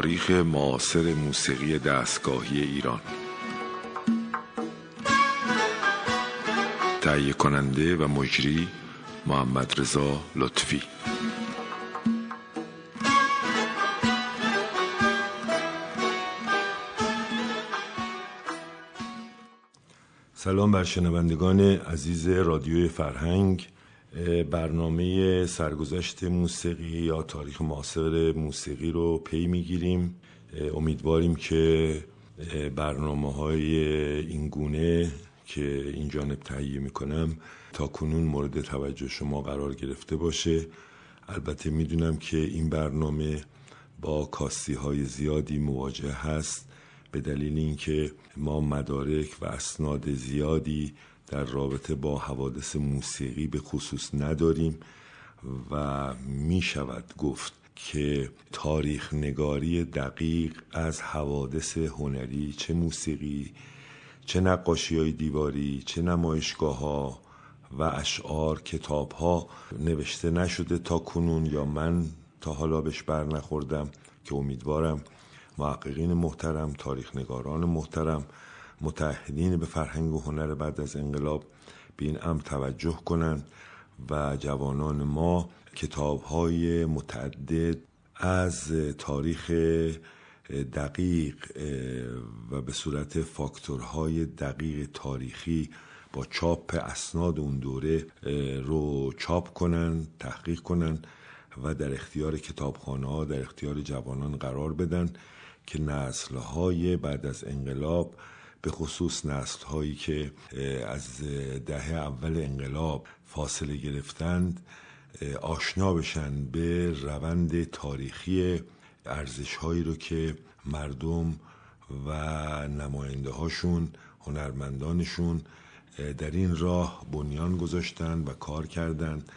تاریخ معاصر موسیقی دستگاهی ایران. تهیه کننده و مجری محمد رضا لطفی. سلام بر شنوندگان عزیز رادیوی فرهنگ. برنامه سرگذشت موسیقی یا تاریخ معاصر موسیقی رو پی می‌گیریم. امیدواریم که برنامه های این گونه که این جانب تهیه می‌کنم تا کنون مورد توجه شما قرار گرفته باشه. البته می‌دونم که این برنامه با کاستی های زیادی مواجه هست. به دلیل اینکه ما مدارک و اسناد زیادی در رابطه با حوادث موسیقی به خصوص نداریم و می شود گفت که تاریخ نگاری دقیق از حوادث هنری چه موسیقی چه نقاشی های دیواری چه نمایشگاه ها و اشعار کتاب ها نوشته نشده تا کنون یا من تا حالا بهش بر نخوردم که امیدوارم محققین محترم تاریخ نگاران محترم متحدین به فرهنگ و هنر بعد از انقلاب به این امر توجه کنند و جوانان ما کتاب های متعدد از تاریخ دقیق و به صورت فاکتورهای دقیق تاریخی با چاپ اسناد اون دوره رو چاپ کنن تحقیق کنن و در اختیار کتابخانه ها در اختیار جوانان قرار بدن که نسل بعد از انقلاب به خصوص نسل هایی که از دهه اول انقلاب فاصله گرفتند آشنا بشن به روند تاریخی ارزش هایی رو که مردم و نماینده هاشون هنرمندانشون در این راه بنیان گذاشتن و کار کردند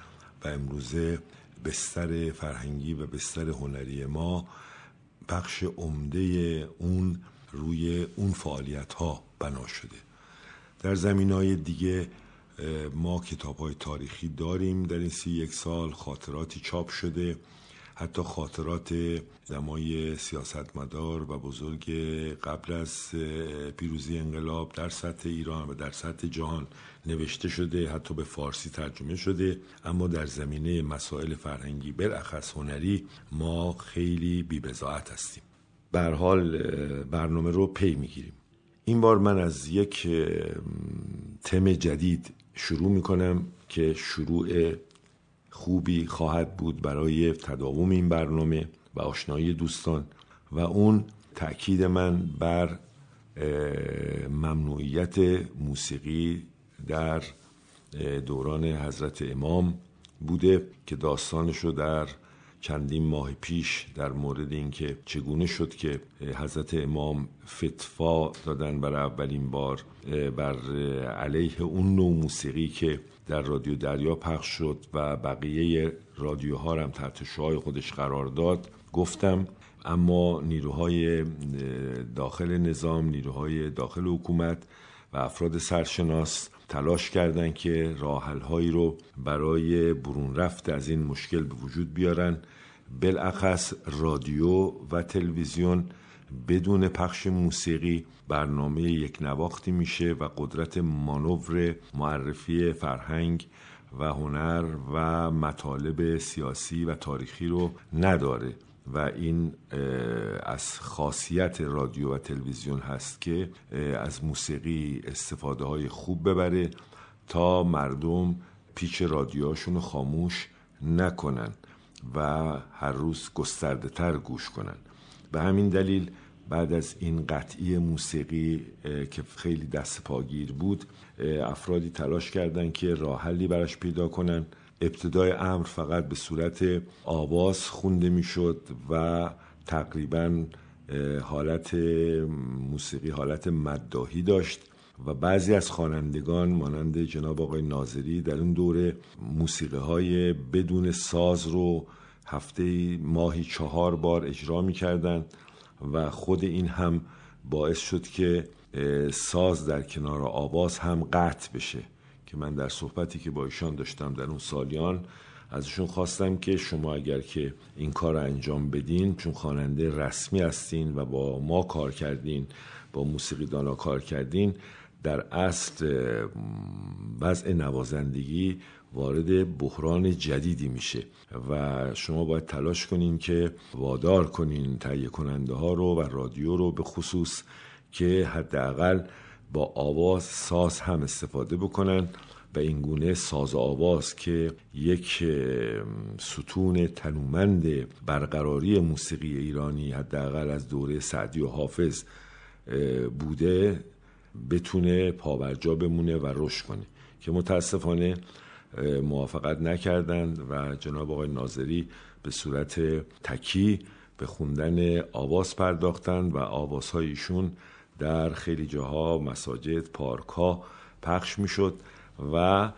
و امروزه بستر فرهنگی و بستر هنری ما بخش عمده اون روی اون فعالیت ها بنا شده. در زمین های دیگه ما کتاب های تاریخی داریم. در این سی یک سال خاطراتی چاپ شده. حتی خاطرات دمای سیاستمدار و بزرگ قبل از پیروزی انقلاب در سطح ایران و در سطح جهان نوشته شده حتی به فارسی ترجمه شده. اما در زمینه مسائل فرهنگی بالاخص هنری ما خیلی بیبزاعت هستیم. بر حال برنامه رو پی می‌گیریم. این بار من از یک تم جدید شروع می‌کنم که شروع خوبی خواهد بود برای تداوم این برنامه و آشنایی دوستان و اون تأکید من بر ممنوعیت موسیقی در دوران حضرت امام بوده که داستانش رو در چندین ماه پیش در مورد اینکه چگونه شد که حضرت امام فتوا دادن برای اولین بار بر علیه اون نوع موسیقی که در رادیو دریا پخش شد و بقیه رادیوها هم تحت شعای خودش قرار داد گفتم اما نیروهای داخل نظام نیروهای داخل حکومت و افراد سرشناس تلاش کردند که راحل رو برای برون رفت از این مشکل به وجود بیارن. بالاخص رادیو و تلویزیون بدون پخش موسیقی برنامه یک نواختی میشه و قدرت مانور معرفی فرهنگ و هنر و مطالب سیاسی و تاریخی رو نداره. و این از خاصیت رادیو و تلویزیون هست که از موسیقی استفاده های خوب ببره تا مردم پیچ رادیوهاشون رو خاموش نکنن و هر روز گسترده تر گوش کنن. به همین دلیل بعد از این قطعی موسیقی که خیلی دست پاگیر بود افرادی تلاش کردند که راه حلی براش پیدا کنن. ابتدای امر فقط به صورت آواز خونده می‌شد و تقریبا حالت موسیقی حالت مداهی داشت و بعضی از خوانندگان مانند جناب آقای ناظری در اون دوره موسیقی های بدون ساز رو هفته ماهی چهار بار اجرا می‌کردند و خود این هم باعث شد که ساز در کنار آواز هم قطع بشه. که من در صحبتی که با ایشان داشتم در اون سالیان ازشون خواستم که شما اگر که این کار رو انجام بدین چون خواننده رسمی هستین و با ما کار کردین با موسیقی دانا کار کردین در اصل وضع نوازندگی وارد بحران جدیدی میشه و شما باید تلاش کنین که وادار کنین تهیه کننده ها رو و رادیو رو به خصوص که حداقل با آواز ساز هم استفاده بکنن و این گونه ساز آواز که یک ستون تنومند برقراری موسیقی ایرانی حداقل از دوره سعدی و حافظ بوده بتونه پاورجا بمونه و رشد کنه که متاسفانه موافقت نکردند و جناب آقای ناظری به صورت تکی به خوندن آواز پرداختند و آوازهای ایشون در خیلی جاها مساجد پارک ها پخش می‌شد و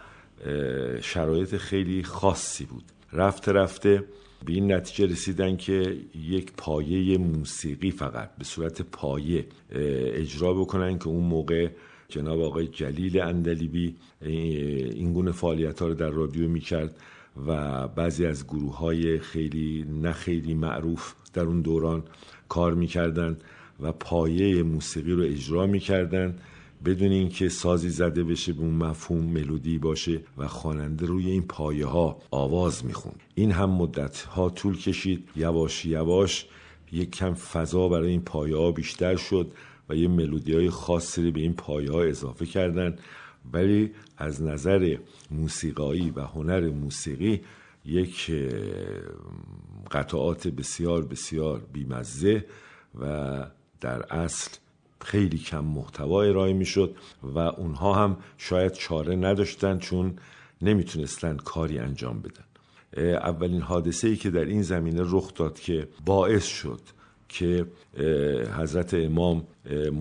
شرایط خیلی خاصی بود. رفته رفته به این نتیجه رسیدن که یک پایه موسیقی فقط به صورت پایه اجرا بکنن که اون موقع جناب آقای جلیل اندلیبی این گونه فعالیت ها رو در رادیو می‌کرد و بعضی از گروه های خیلی نه خیلی معروف در اون دوران کار می‌کردن و پایه موسیقی رو اجرا می‌کردن بدون اینکه سازی زده بشه به اون مفهوم ملودی باشه و خواننده روی این پایه ها آواز میخون این هم مدت ها طول کشید. یواش یواش یک کم فضا برای این پایه ها بیشتر شد و یه ملودی های خاصی به این پایه ها اضافه کردن. ولی از نظر موسیقایی و هنر موسیقی یک قطعات بسیار بسیار بیمزه و در اصل خیلی کم محتوا ارائه می‌شد و اونها هم شاید چاره نداشتن چون نمی‌تونستن کاری انجام بدن. اولین حادثه ای که در این زمینه رخ داد که باعث شد که حضرت امام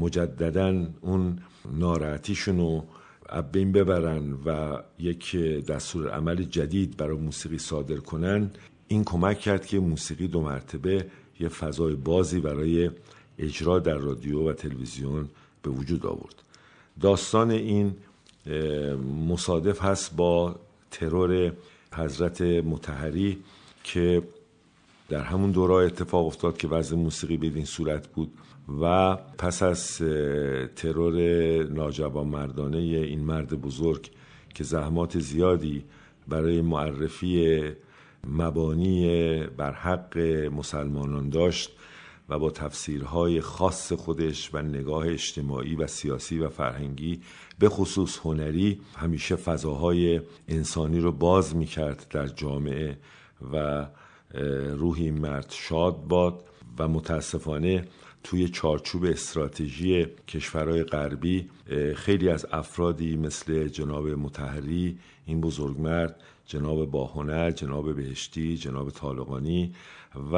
مجددا اون ناراحتیشون رو بین ببرن و یک دستور عمل جدید برای موسیقی صادر کنن این کمک کرد که موسیقی دو مرتبه یه فضای بازی برای اجرا در رادیو و تلویزیون به وجود آورد. داستان این مصادف هست با ترور حضرت متحری که در همون دوره اتفاق افتاد که وضع موسیقی به این صورت بود و پس از ترور ناجوان مردانه این مرد بزرگ که زحمات زیادی برای معرفی مبانی بر حق مسلمانان داشت و با تفسیرهای خاص خودش و نگاه اجتماعی و سیاسی و فرهنگی به خصوص هنری همیشه فضاهای انسانی رو باز می‌کرد در جامعه و روحی مرد شاد باد و متاسفانه توی چارچوب استراتژی کشورهای غربی خیلی از افرادی مثل جناب متحری این بزرگمرد جناب باهنر جناب بهشتی جناب طالقانی و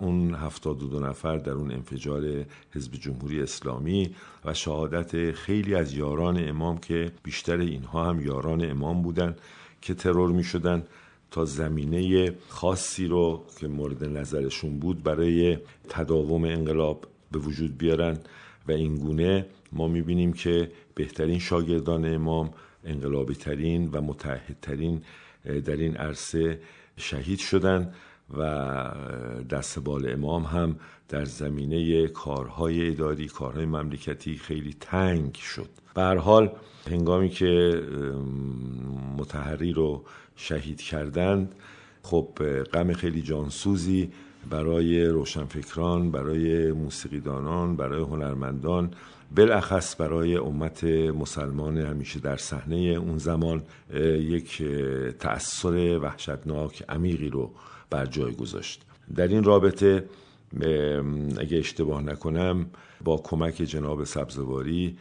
اون هفتاد و دو نفر در اون انفجار حزب جمهوری اسلامی و شهادت خیلی از یاران امام که بیشتر اینها هم یاران امام بودن که ترور می شدن تا زمینه خاصی رو که مورد نظرشون بود برای تداوم انقلاب به وجود بیارن و این گونه ما می‌بینیم که بهترین شاگردان امام انقلابی ترین و متحدترین در این عرصه شهید شدن و دست بال امام هم در زمینه کارهای اداری کارهای مملکتی خیلی تنگ شد. به حال هنگامی که متحری رو شهید کردند خب غم خیلی جانسوزی برای روشنفکران برای موسیقیدانان برای هنرمندان بالاخص برای امت مسلمان همیشه در صحنه اون زمان یک تأثیر وحشتناک عمیقی رو بر جای گذاشت. در این رابطه اگه اشتباه نکنم با کمک جناب سبزواری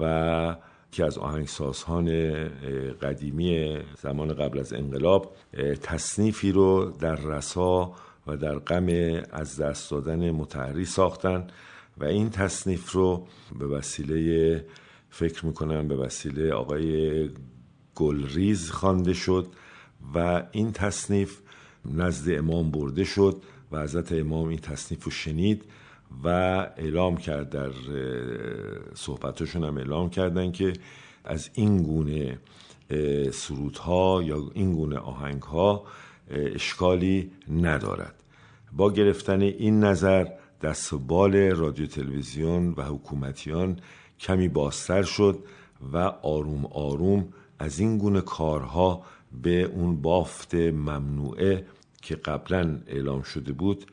و که از آهنگسازان قدیمی زمان قبل از انقلاب تصنیفی رو در رسا و در غم از دست دادن متحری ساختن و این تصنیف رو به وسیله فکر می‌کنم به وسیله آقای گلریز خوانده شد و این تصنیف نزد امام برده شد و حضرت امام این تصنیف رو شنید و اعلام کرد در صحبتشون هم اعلام کردن که از این گونه سرودها یا این گونه آهنگ ها اشکالی ندارد. با گرفتن این نظر دست بال رادیو تلویزیون و حکومتیان کمی بازتر شد و آروم آروم از این گونه کارها به اون بافت ممنوعه که قبلا اعلام شده بود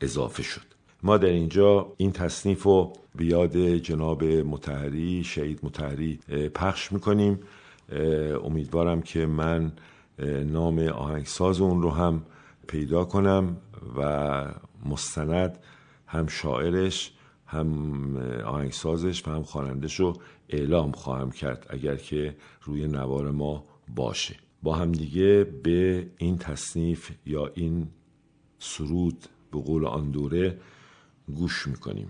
اضافه شد. ما در اینجا این تصنیف رو به یاد جناب متحری شهید متحری پخش می‌کنیم. امیدوارم که من نام آهنگساز اون رو هم پیدا کنم و مستند هم شاعرش هم آهنگسازش و هم خوانندش رو اعلام خواهم کرد اگر که روی نوار ما باشه. با همدیگه به این تصنیف یا این سرود به قول آن دوره گوش می‌کنیم.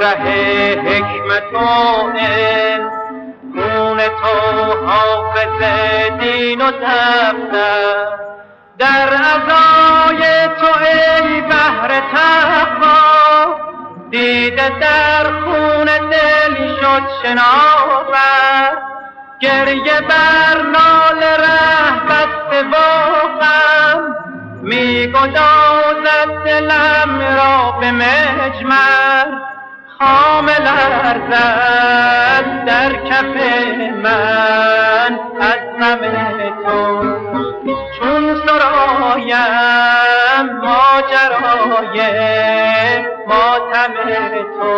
ره حکمت و خون تو حافظ دین و دفتر در ازای تو ای بحر تقوا دیده در خون دل شد شناور گریه بر نال ره بسته واقم می گدازد دلم را به مجمر خام لرزد در کف من از غم تو. چون سرایم ماجرای ماتم تو.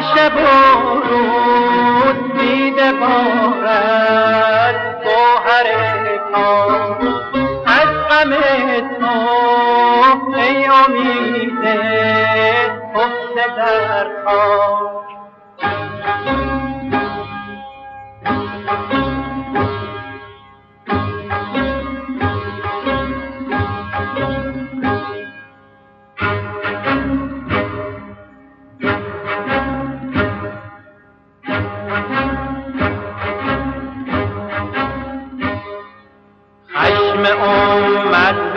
هر شب و روز دیده بارد گوهر کار از غم تو ای امید حسن در خاک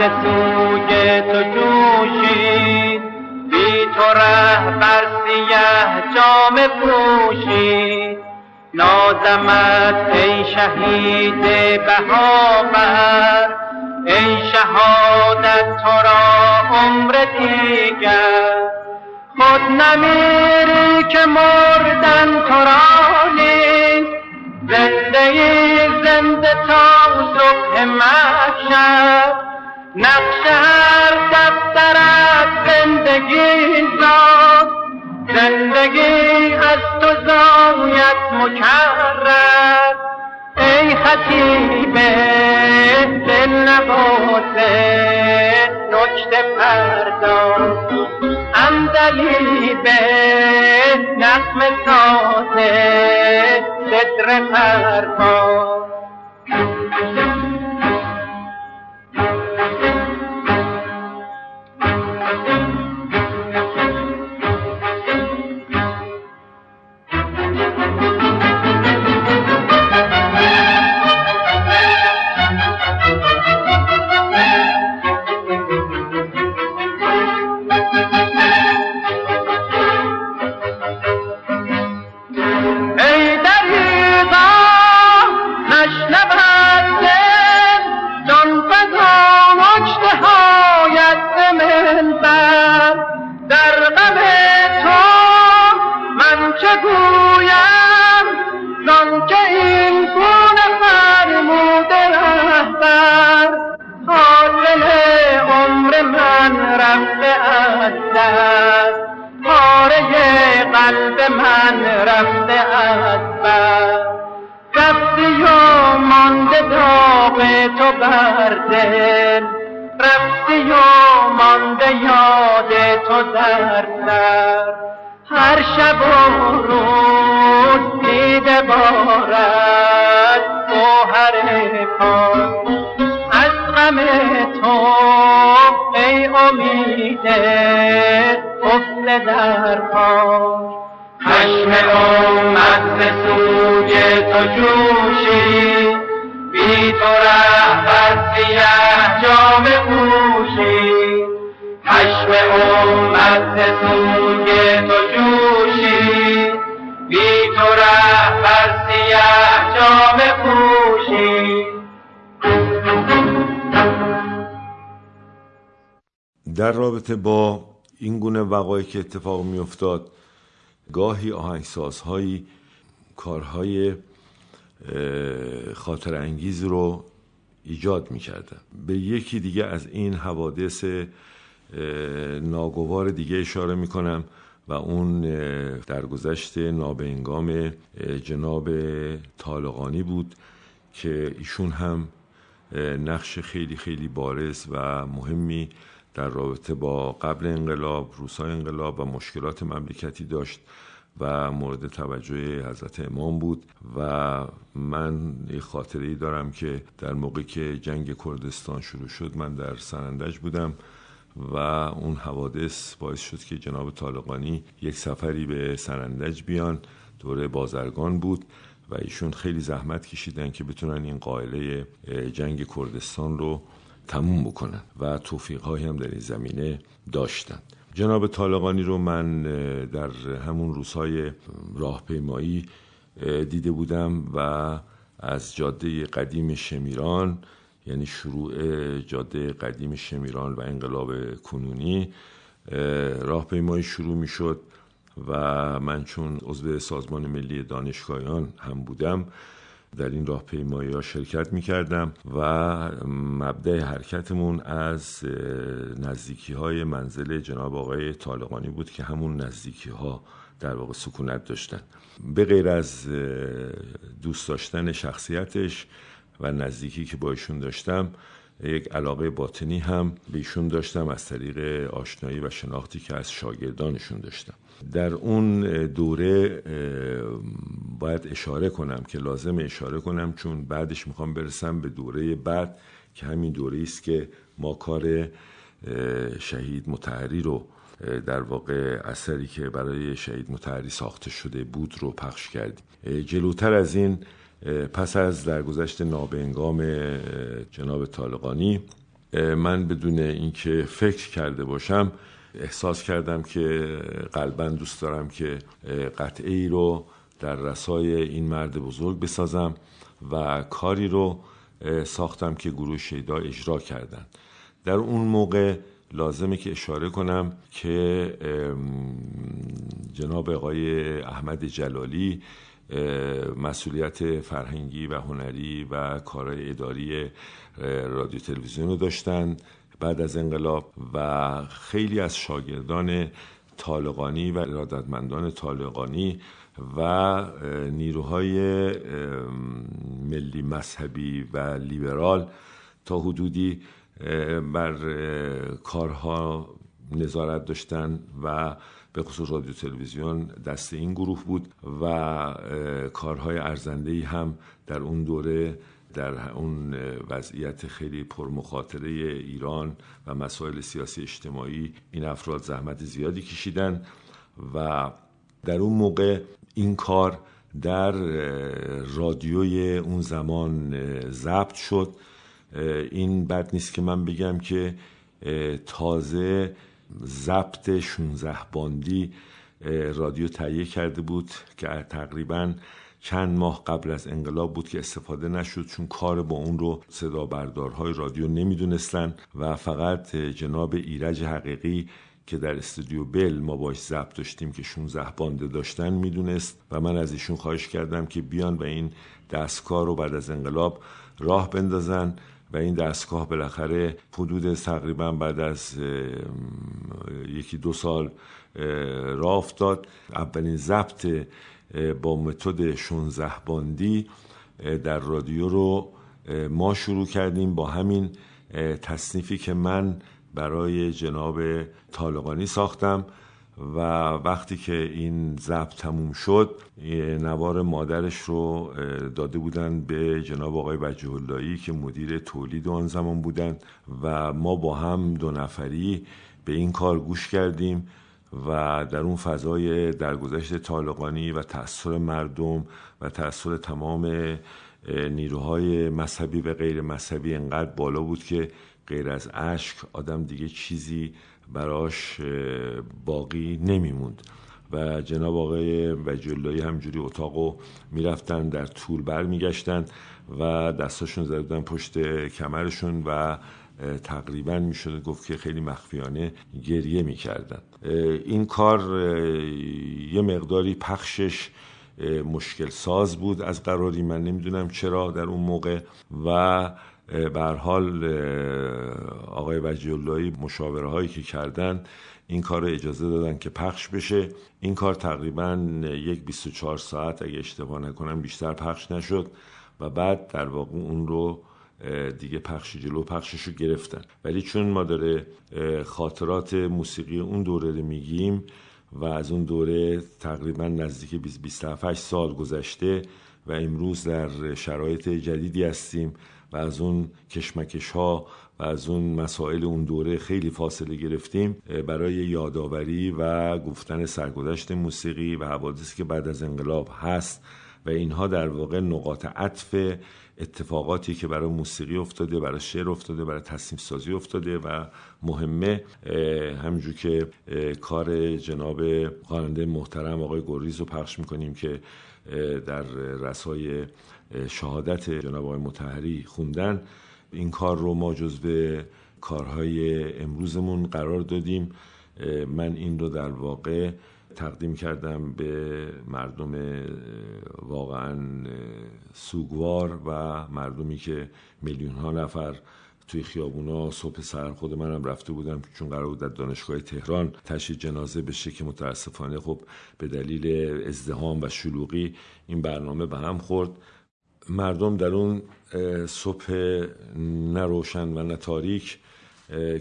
سوی تو جوشید بی تو ره بر سیه جام پوشید نازمت ای شهید بهابر ای شهادت تو را عمر دیگر. خود نمیری که مردن تو را نیست. زنده ای زنده تا صبح محشر. نقش هر دفترت زندگی زاد زندگی از تو زاید مکرر. ای خطیب دل نواز نکته پرداز. اندلی به نقم سازه صدر پرواز. غم تو ای امید افتده در پاک خشم امت به سوی تو جوشی بی تو رهبر سیه جام پوشی. خشم امت به سوی تو جوشی بی تو رهبر سیه جام پوشی. در رابطه با این گونه وقایع که اتفاق می افتاد گاهی آهنگسازهایی کارهای خاطر انگیز رو ایجاد می کردن. به یکی دیگه از این حوادث ناگوار دیگه اشاره می کنم و اون در گذشت نابنگام جناب طالقانی بود که ایشون هم نقش خیلی خیلی بارز و مهمی در رابطه با قبل انقلاب روسای انقلاب و مشکلات مملکتی داشت و مورد توجه حضرت امام بود و من یه خاطره ای دارم که در موقع که جنگ کردستان شروع شد من در سنندج بودم و اون حوادث باعث شد که جناب طالقانی یک سفری به سنندج بیان دوره بازرگان بود و ایشون خیلی زحمت کشیدن که بتونن این قائله جنگ کردستان رو تموم بکنن و توفیق هم در این زمینه داشتن. جناب طالقانی رو من در همون روزهای راهپیمایی دیده بودم و از جاده قدیم شمیران یعنی شروع جاده قدیم شمیران و انقلاب کنونی راهپیمایی شروع می شد و من چون عضو سازمان ملی دانشگاهیان هم بودم در این راهپیمایی ها شرکت می کردم و مبدع حرکتمون از نزدیکی های منزل جناب آقای طالقانی بود که همون نزدیکی ها در واقع سکونت داشتن. به غیر از دوست داشتن شخصیتش و نزدیکی که با ایشون داشتم یک علاقه باطنی هم به ایشون داشتم از طریق آشنایی و شناختی که از شاگردانشون داشتم. در اون دوره باید اشاره کنم که لازم اشاره کنم چون بعدش می‌خوام برسم به دوره بعد که همین دوره است که ما کار شهید متحری رو در واقع اثری که برای شهید متحری ساخته شده بود رو پخش کردیم. جلوتر از این پس از درگذشت نابنگام جناب طالقانی من بدون اینکه فکر کرده باشم احساس کردم که قلبا دوست دارم که قطعه رو در رسای این مرد بزرگ بسازم و کاری رو ساختم که گروه شیدا اجرا کردن. در اون موقع لازمه که اشاره کنم که جناب آقای احمد جلالی مسئولیت فرهنگی و هنری و کارهای اداری رادیو تلویزیون رو داشتن بعد از انقلاب و خیلی از شاگردان طالقانی و ارادتمندان طالقانی و نیروهای ملی مذهبی و لیبرال تا حدودی بر کارها نظارت داشتن و به خصوص رادیو تلویزیون دست این گروه بود و کارهای ارزنده هم در اون دوره در اون وضعیت خیلی پرمخاطره ایران و مسائل سیاسی اجتماعی این افراد زحمت زیادی کشیدن و در اون موقع این کار در رادیوی اون زمان ضبط شد. این بد نیست که من بگم که تازه ضبط 16 باندی رادیو تهیه کرده بود که تقریبا چند ماه قبل از انقلاب بود که استفاده نشد چون کار با اون رو صدا بردارهای رادیو نمی‌دونستن و فقط جناب ایرج حقیقی که در استودیو بل ما باش ضبط داشتیم که 16 بانده داشتن می‌دونست و من از ایشون خواهش کردم که بیان و این دستگاه رو بعد از انقلاب راه بندازن. و این دستگاه بالاخره حدود تقریبا بعد از یکی دو سال راه افتاد. اولین ضبط با متد 16 باندی در رادیو رو ما شروع کردیم با همین تصنیفی که من برای جناب طالقانی ساختم. و وقتی که این ضبط تموم شد نوار مادرش رو داده بودن به جناب آقای وجه که مدیر تولید آن زمان بودن و ما با هم دو نفری به این کار گوش کردیم و در اون فضای درگذشت طالقانی و تأثیر مردم و تأثیر تمام نیروهای مذهبی و غیر مذهبی انقدر بالا بود که غیر از اشک آدم دیگه چیزی براش باقی نمیموند. و جناب آقای وجلایی همجوری اتاقو می‌رفتن در طول بر میگشتن و دستاشون زدن پشت کمرشون و تقریبا می‌شد گفت که خیلی مخفیانه گریه می‌کردن. این کار یه مقداری پخشش مشکل ساز بود از قراری. من نمی‌دونم چرا در اون موقع و بر حال آقای وجیاللهی مشاوره هایی که کردن این کار رو اجازه دادن که پخش بشه. این کار تقریبا یک 24 ساعت اگه اشتباه نکنم بیشتر پخش نشد و بعد در واقع اون رو دیگه پخش جلو پخشش رو گرفتن. ولی چون ما داره خاطرات موسیقی اون دوره رو میگیم و از اون دوره تقریبا نزدیک 27 سال گذشته و امروز در شرایط جدیدی هستیم و از اون کشمکش ها و از اون مسائل اون دوره خیلی فاصله گرفتیم برای یادآوری و گفتن سرگذشت موسیقی و حوادثی که بعد از انقلاب هست و اینها در واقع نقاط عطف اتفاقاتی که برای موسیقی افتاده برای شعر افتاده برای تصمیم سازی افتاده و مهمه همجور که کار جناب خواننده محترم آقای گریز رو پخش می‌کنیم که در رسای شهادت جناب آقای متحری خوندن. این کار رو ما جزو کارهای امروزمون قرار دادیم. من این رو در واقع تقدیم کردم به مردم واقعا سوگوار و مردمی که میلیون ها نفر توی خیابونا صبح سر خود منم رفته بودم چون قرار بود در دانشگاه تهران تشییع جنازه بشه که متاسفانه خب به دلیل ازدهام و شلوغی این برنامه به هم خورد. مردم در اون صبح نروشن و نتاریک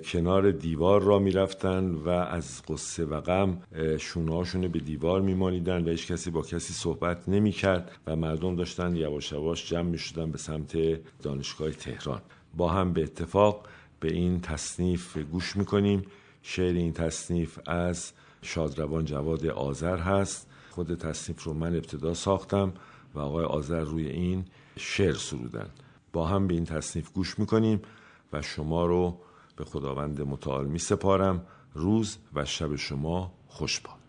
کنار دیوار را می‌رفتن و از قصه و غم شونه به دیوار میمانیدن و هیچ کسی با کسی صحبت نمی‌کرد و مردم داشتن یواش یواش جمع می‌شدن به سمت دانشگاه تهران. با هم به اتفاق به این تصنیف گوش می‌کنیم. شعر این تصنیف از شادروان جواد آذر هست. خود تصنیف رو من ابتدا ساختم. و آقای آذر روی این شعر سرودن. با هم به این تصنیف گوش می‌کنیم و شما رو به خداوند متعال می سپارم روز و شب شما خوش باد.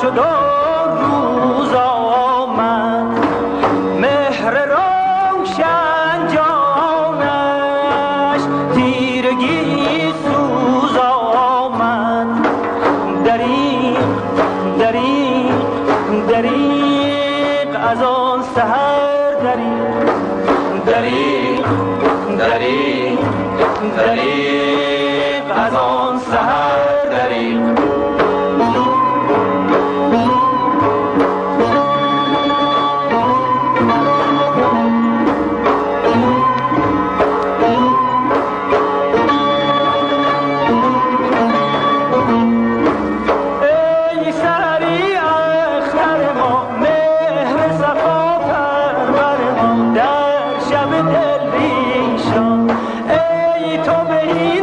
شد روزا beni